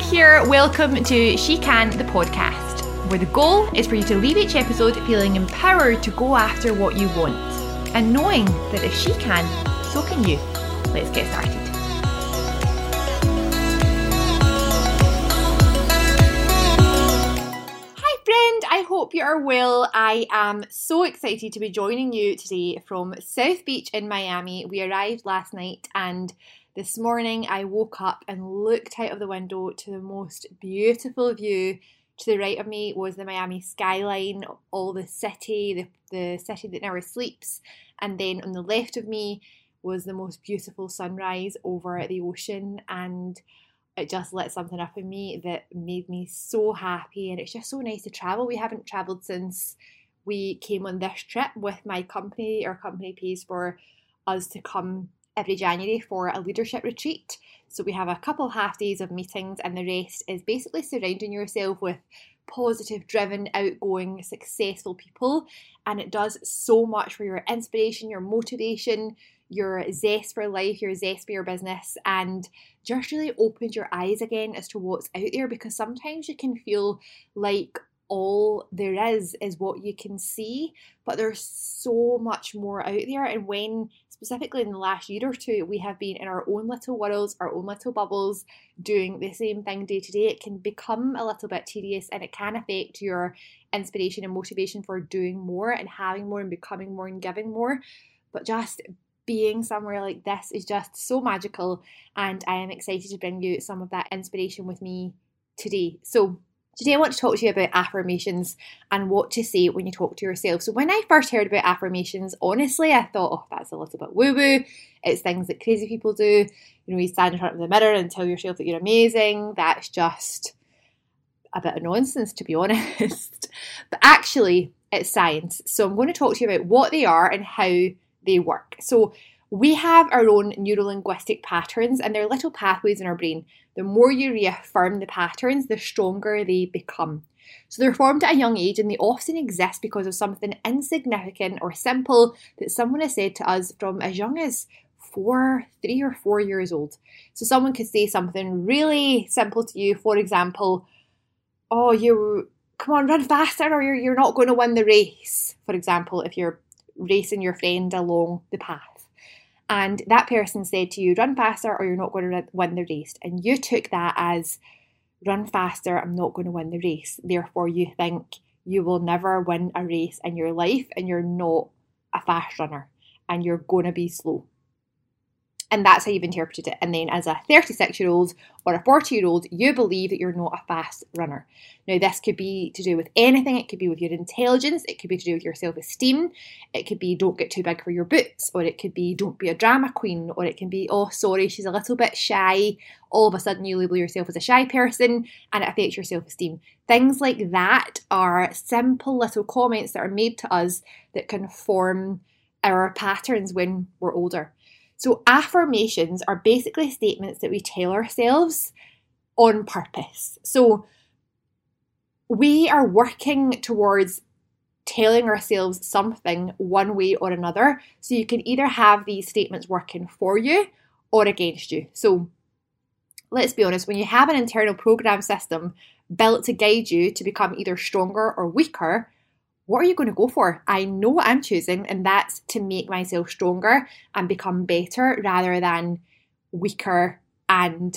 Meg here. Welcome to She Can, the podcast, where the goal is for you to leave each episode feeling empowered to go after what you want and knowing that if she can, so can you. Let's get started. Hi, friend. I hope you are well. I am so excited to be joining you today from South Beach in Miami. We arrived last night and this morning I woke up and looked out of the window to the most beautiful view. To the right of me was the Miami skyline, all the city, the, the city that never sleeps. And then on the left of me was the most beautiful sunrise over the ocean. And it just lit something up in me that made me so happy. And it's just so nice to travel. We haven't traveled since we came on this trip with my company. Our company pays for us to come every January for a leadership retreat. So we have a couple half days of meetings, and the rest is basically surrounding yourself with positive, driven, outgoing, successful people. And it does so much for your inspiration, your motivation, your zest for life, your zest for your business, and just really opens your eyes again as to what's out there because sometimes you can feel like all there is is what you can see, but there's so much more out there. And when, specifically in the last year or two, we have been in our own little worlds, our own little bubbles, doing the same thing day to day, it can become a little bit tedious and it can affect your inspiration and motivation for doing more and having more and becoming more and giving more. But just being somewhere like this is just so magical, and I am excited to bring you some of that inspiration with me today. So, Today, I want to talk to you about affirmations and what to say when you talk to yourself. So, when I first heard about affirmations, honestly, I thought, oh, that's a little bit woo woo. It's things that crazy people do. You know, you stand in front of the mirror and tell yourself that you're amazing. That's just a bit of nonsense, to be honest. but actually, it's science. So, I'm going to talk to you about what they are and how they work. So, we have our own neurolinguistic patterns, and they're little pathways in our brain. The more you reaffirm the patterns, the stronger they become. So they're formed at a young age and they often exist because of something insignificant or simple that someone has said to us from as young as four, three or four years old. So someone could say something really simple to you, for example, oh, you come on, run faster or you're, you're not going to win the race, for example, if you're racing your friend along the path and that person said to you, run faster or you're not going to win the race. And you took that as, run faster, I'm not going to win the race. Therefore, you think you will never win a race in your life and you're not a fast runner and you're going to be slow. And that's how you've interpreted it. And then, as a 36 year old or a 40 year old, you believe that you're not a fast runner. Now, this could be to do with anything. It could be with your intelligence. It could be to do with your self esteem. It could be don't get too big for your boots. Or it could be don't be a drama queen. Or it can be, oh, sorry, she's a little bit shy. All of a sudden, you label yourself as a shy person and it affects your self esteem. Things like that are simple little comments that are made to us that can form our patterns when we're older. So, affirmations are basically statements that we tell ourselves on purpose. So, we are working towards telling ourselves something one way or another. So, you can either have these statements working for you or against you. So, let's be honest, when you have an internal program system built to guide you to become either stronger or weaker, what are you going to go for? I know what I'm choosing, and that's to make myself stronger and become better rather than weaker and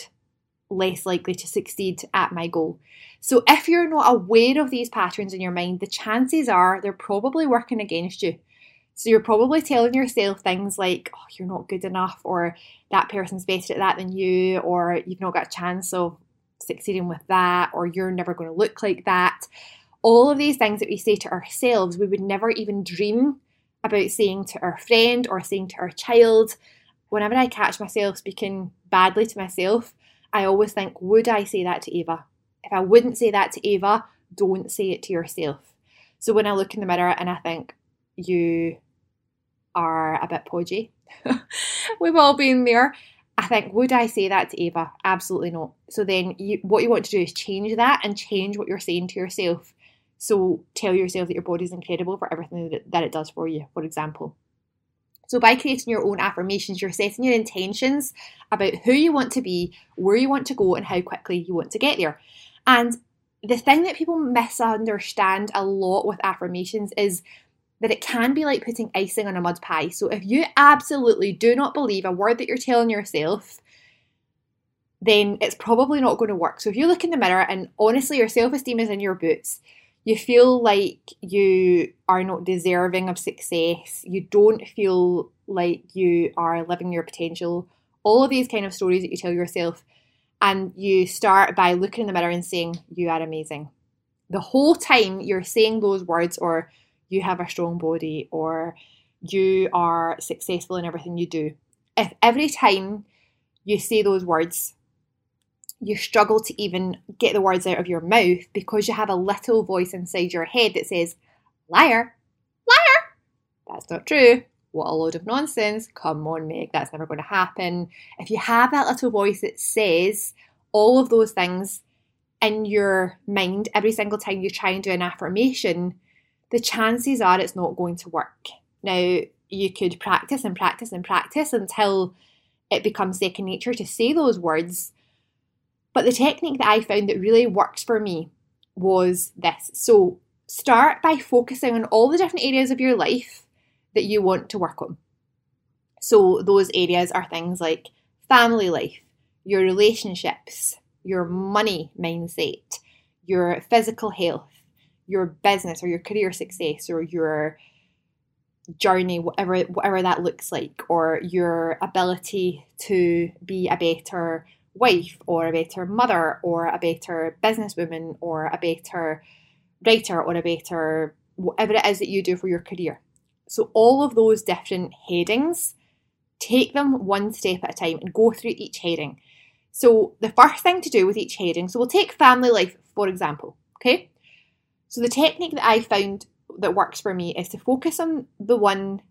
less likely to succeed at my goal. So, if you're not aware of these patterns in your mind, the chances are they're probably working against you. So, you're probably telling yourself things like, oh, you're not good enough, or that person's better at that than you, or you've not got a chance of succeeding with that, or you're never going to look like that all of these things that we say to ourselves, we would never even dream about saying to our friend or saying to our child. Whenever I catch myself speaking badly to myself, I always think, would I say that to Ava? If I wouldn't say that to Ava, don't say it to yourself. So when I look in the mirror and I think, you are a bit podgy, we've all been there. I think, would I say that to Ava? Absolutely not. So then, you, what you want to do is change that and change what you're saying to yourself so tell yourself that your body is incredible for everything that it does for you, for example. So, by creating your own affirmations, you're setting your intentions about who you want to be, where you want to go, and how quickly you want to get there. And the thing that people misunderstand a lot with affirmations is that it can be like putting icing on a mud pie. So, if you absolutely do not believe a word that you're telling yourself, then it's probably not going to work. So, if you look in the mirror and honestly your self esteem is in your boots, you feel like you are not deserving of success, you don't feel like you are living your potential, all of these kind of stories that you tell yourself, and you start by looking in the mirror and saying, You are amazing. The whole time you're saying those words, or you have a strong body, or you are successful in everything you do. If every time you say those words, you struggle to even get the words out of your mouth because you have a little voice inside your head that says, liar, liar. That's not true. What a load of nonsense. Come on, Meg, that's never going to happen. If you have that little voice that says all of those things in your mind every single time you try and do an affirmation, the chances are it's not going to work. Now, you could practice and practice and practice until it becomes second nature to say those words but the technique that I found that really works for me was this. So start by focusing on all the different areas of your life that you want to work on. So those areas are things like family life, your relationships, your money mindset, your physical health, your business or your career success or your journey whatever whatever that looks like or your ability to be a better wife or a better mother or a better businesswoman or a better writer or a better whatever it is that you do for your career. So, all of those different headings, take them one step at a time and go through each heading. So, the first thing to do with each heading, so we'll take family life for example, okay? So, the technique that I found that works for me is to focus on the one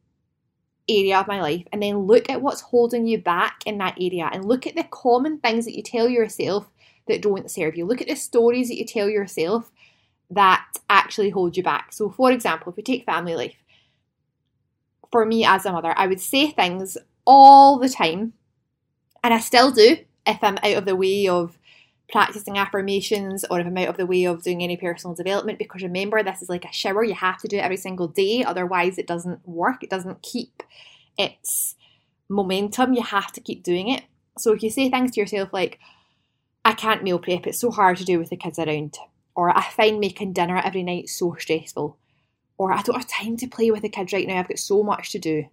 area of my life and then look at what's holding you back in that area and look at the common things that you tell yourself that don't serve you. Look at the stories that you tell yourself that actually hold you back. So, for example, if we take family life, for me as a mother, I would say things all the time, and I still do if I'm out of the way of practicing affirmations or if I'm out of the way of doing any personal development because remember this is like a shower you have to do it every single day otherwise it doesn't work it doesn't keep its momentum you have to keep doing it. So if you say things to yourself like I can't meal prep it's so hard to do with the kids around or I find making dinner every night so stressful or I don't have time to play with the kids right now I've got so much to do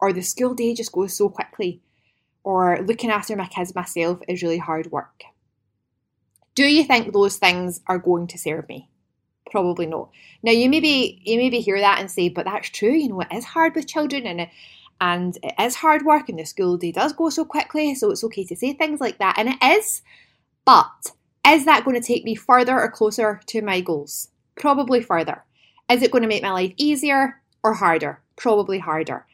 or the school day just goes so quickly or looking after my kids myself is really hard work do you think those things are going to serve me? Probably not. Now you maybe you maybe hear that and say, but that's true. You know, it is hard with children, and and it is hard work, and the school day does go so quickly. So it's okay to say things like that, and it is. But is that going to take me further or closer to my goals? Probably further. Is it going to make my life easier or harder? Probably harder.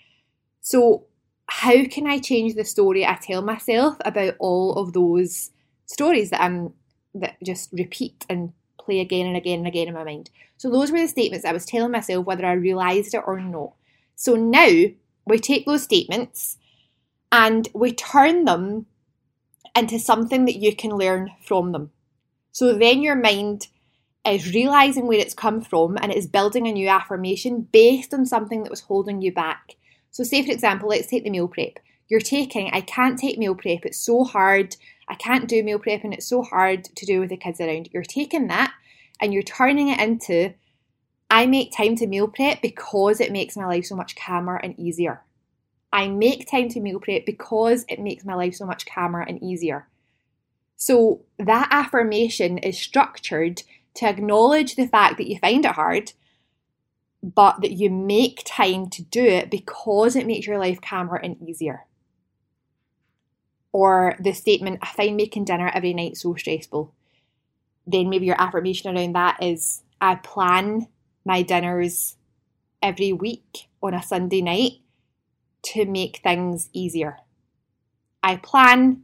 So, how can I change the story I tell myself about all of those stories that I'm that just repeat and play again and again and again in my mind. So those were the statements I was telling myself whether I realised it or not. So now we take those statements and we turn them into something that you can learn from them. So then your mind is realizing where it's come from and it is building a new affirmation based on something that was holding you back. So, say for example, let's take the meal prep. You're taking, I can't take meal prep, it's so hard I can't do meal prep and it's so hard to do with the kids around. You're taking that and you're turning it into I make time to meal prep because it makes my life so much calmer and easier. I make time to meal prep because it makes my life so much calmer and easier. So that affirmation is structured to acknowledge the fact that you find it hard, but that you make time to do it because it makes your life calmer and easier or the statement, I find making dinner every night so stressful, then maybe your affirmation around that is, I plan my dinners every week on a Sunday night to make things easier. I plan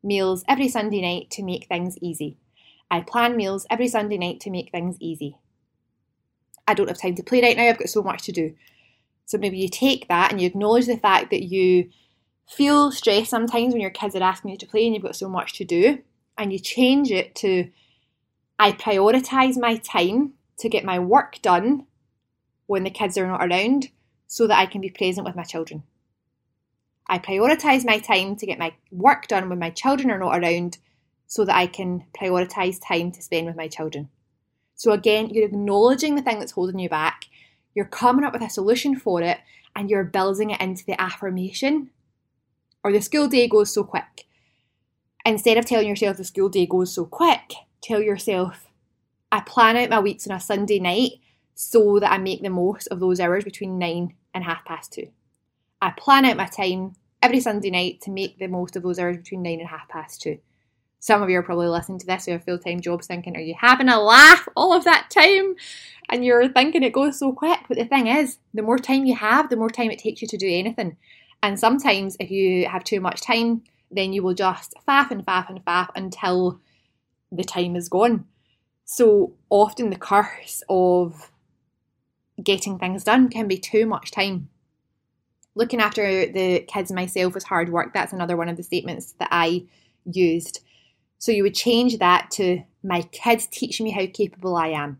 meals every Sunday night to make things easy. I plan meals every Sunday night to make things easy. I don't have time to play right now, I've got so much to do. So maybe you take that and you acknowledge the fact that you feel stressed sometimes when your kids are asking you to play and you've got so much to do, and you change it to I prioritize my time to get my work done when the kids are not around so that I can be present with my children. I prioritize my time to get my work done when my children are not around so that I can prioritize time to spend with my children. So, again, you're acknowledging the thing that's holding you back, you're coming up with a solution for it, and you're building it into the affirmation. Or the school day goes so quick. Instead of telling yourself the school day goes so quick, tell yourself, I plan out my weeks on a Sunday night so that I make the most of those hours between nine and half past two. I plan out my time every Sunday night to make the most of those hours between nine and half past two. Some of you are probably listening to this who have full time jobs thinking, Are you having a laugh all of that time? And you're thinking it goes so quick. But the thing is, the more time you have, the more time it takes you to do anything. And sometimes, if you have too much time, then you will just faff and faff and faff until the time is gone. So often, the curse of getting things done can be too much time. Looking after the kids myself was hard work. That's another one of the statements that I used. So you would change that to my kids teach me how capable I am.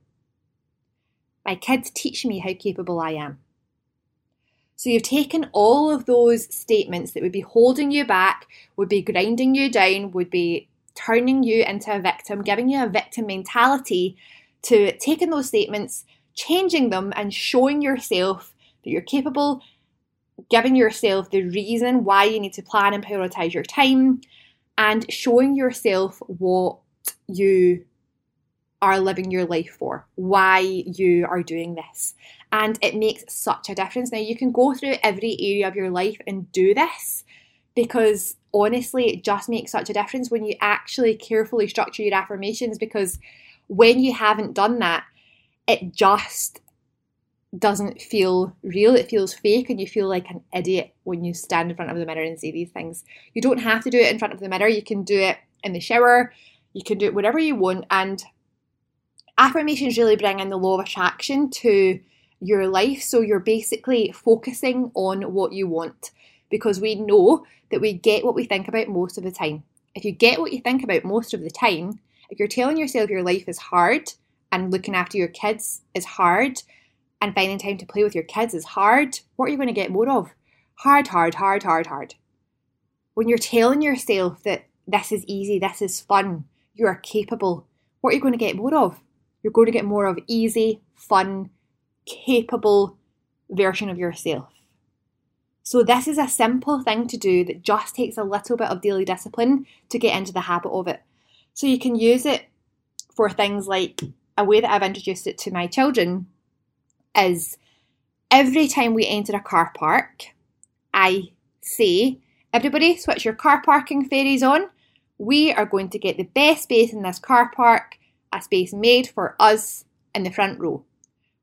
My kids teach me how capable I am. So you've taken all of those statements that would be holding you back, would be grinding you down, would be turning you into a victim, giving you a victim mentality, to taking those statements, changing them, and showing yourself that you're capable, giving yourself the reason why you need to plan and prioritize your time, and showing yourself what you are living your life for, why you are doing this. And it makes such a difference. Now, you can go through every area of your life and do this because honestly, it just makes such a difference when you actually carefully structure your affirmations. Because when you haven't done that, it just doesn't feel real. It feels fake, and you feel like an idiot when you stand in front of the mirror and say these things. You don't have to do it in front of the mirror, you can do it in the shower, you can do it whatever you want. And affirmations really bring in the law of attraction to your life. So you're basically focusing on what you want because we know that we get what we think about most of the time. If you get what you think about most of the time, if you're telling yourself your life is hard and looking after your kids is hard and finding time to play with your kids is hard, what are you going to get more of? Hard, hard, hard, hard, hard. When you're telling yourself that this is easy, this is fun, you are capable, what are you going to get more of? You're going to get more of easy, fun, capable version of yourself. So, this is a simple thing to do that just takes a little bit of daily discipline to get into the habit of it. So, you can use it for things like a way that I've introduced it to my children is every time we enter a car park, I say, Everybody, switch your car parking fairies on. We are going to get the best space in this car park, a space made for us in the front row.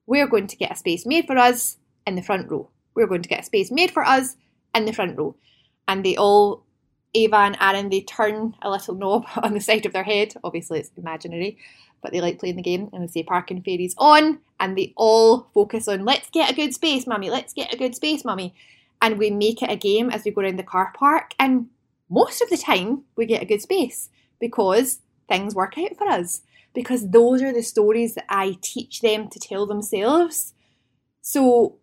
We're going to get a space made for us in the front row. We're going to get a space made for us in the front row. And they all, Ava and Aaron, they turn a little knob on the side of their head. Obviously, it's imaginary, but they like playing the game. And they say parking fairies on, and they all focus on, let's get a good space, mummy, let's get a good space, mummy. And we make it a game as we go around the car park. And most of the time, we get a good space because things work out for us because those are the stories that I teach them to tell themselves. So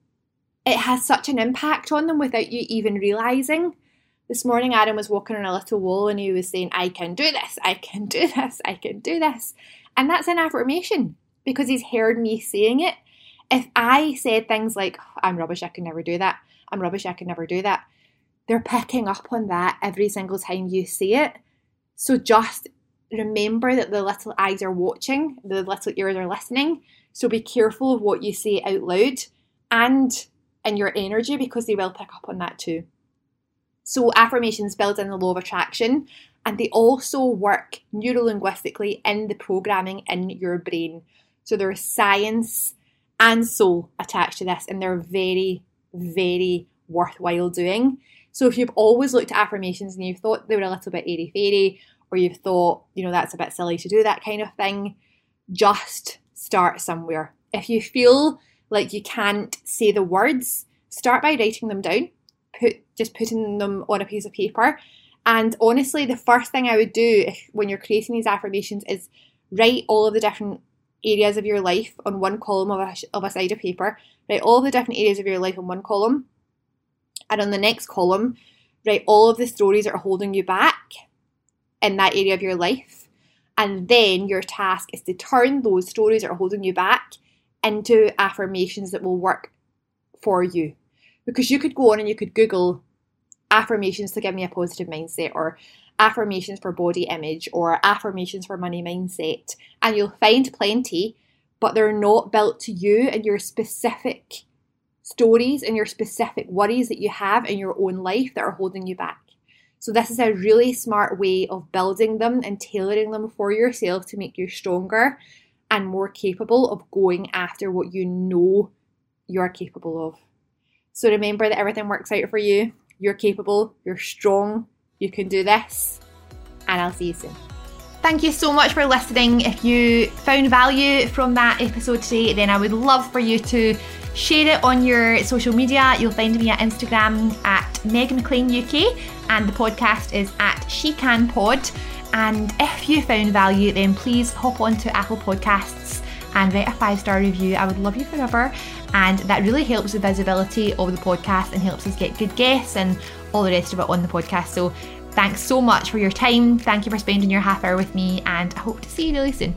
it has such an impact on them without you even realizing. This morning, Adam was walking on a little wall and he was saying, I can do this, I can do this, I can do this. And that's an affirmation because he's heard me saying it. If I said things like, I'm rubbish, I can never do that, I'm rubbish, I can never do that, they're picking up on that every single time you say it. So just remember that the little eyes are watching, the little ears are listening. So be careful of what you say out loud and in your energy because they will pick up on that too. So affirmations build in the law of attraction and they also work neurolinguistically in the programming in your brain. So there's science and soul attached to this and they're very, very worthwhile doing. So if you've always looked at affirmations and you've thought they were a little bit airy fairy or you've thought, you know, that's a bit silly to do that kind of thing, just start somewhere. If you feel like you can't say the words, start by writing them down, put just putting them on a piece of paper. And honestly, the first thing I would do if, when you're creating these affirmations is write all of the different areas of your life on one column of a, of a side of paper. Write all of the different areas of your life on one column. And on the next column, write all of the stories that are holding you back in that area of your life. And then your task is to turn those stories that are holding you back into affirmations that will work for you. Because you could go on and you could Google affirmations to give me a positive mindset or affirmations for body image or affirmations for money mindset, and you'll find plenty, but they're not built to you and your specific stories and your specific worries that you have in your own life that are holding you back. So, this is a really smart way of building them and tailoring them for yourself to make you stronger and more capable of going after what you know you're capable of. So, remember that everything works out for you. You're capable, you're strong, you can do this, and I'll see you soon. Thank you so much for listening. If you found value from that episode today, then I would love for you to share it on your social media. You'll find me at Instagram at Meg McLean UK, and the podcast is at She Can Pod. And if you found value, then please hop onto Apple Podcasts and write a five star review. I would love you forever. And that really helps the visibility of the podcast and helps us get good guests and all the rest of it on the podcast. So thanks so much for your time. Thank you for spending your half hour with me, and I hope to see you really soon.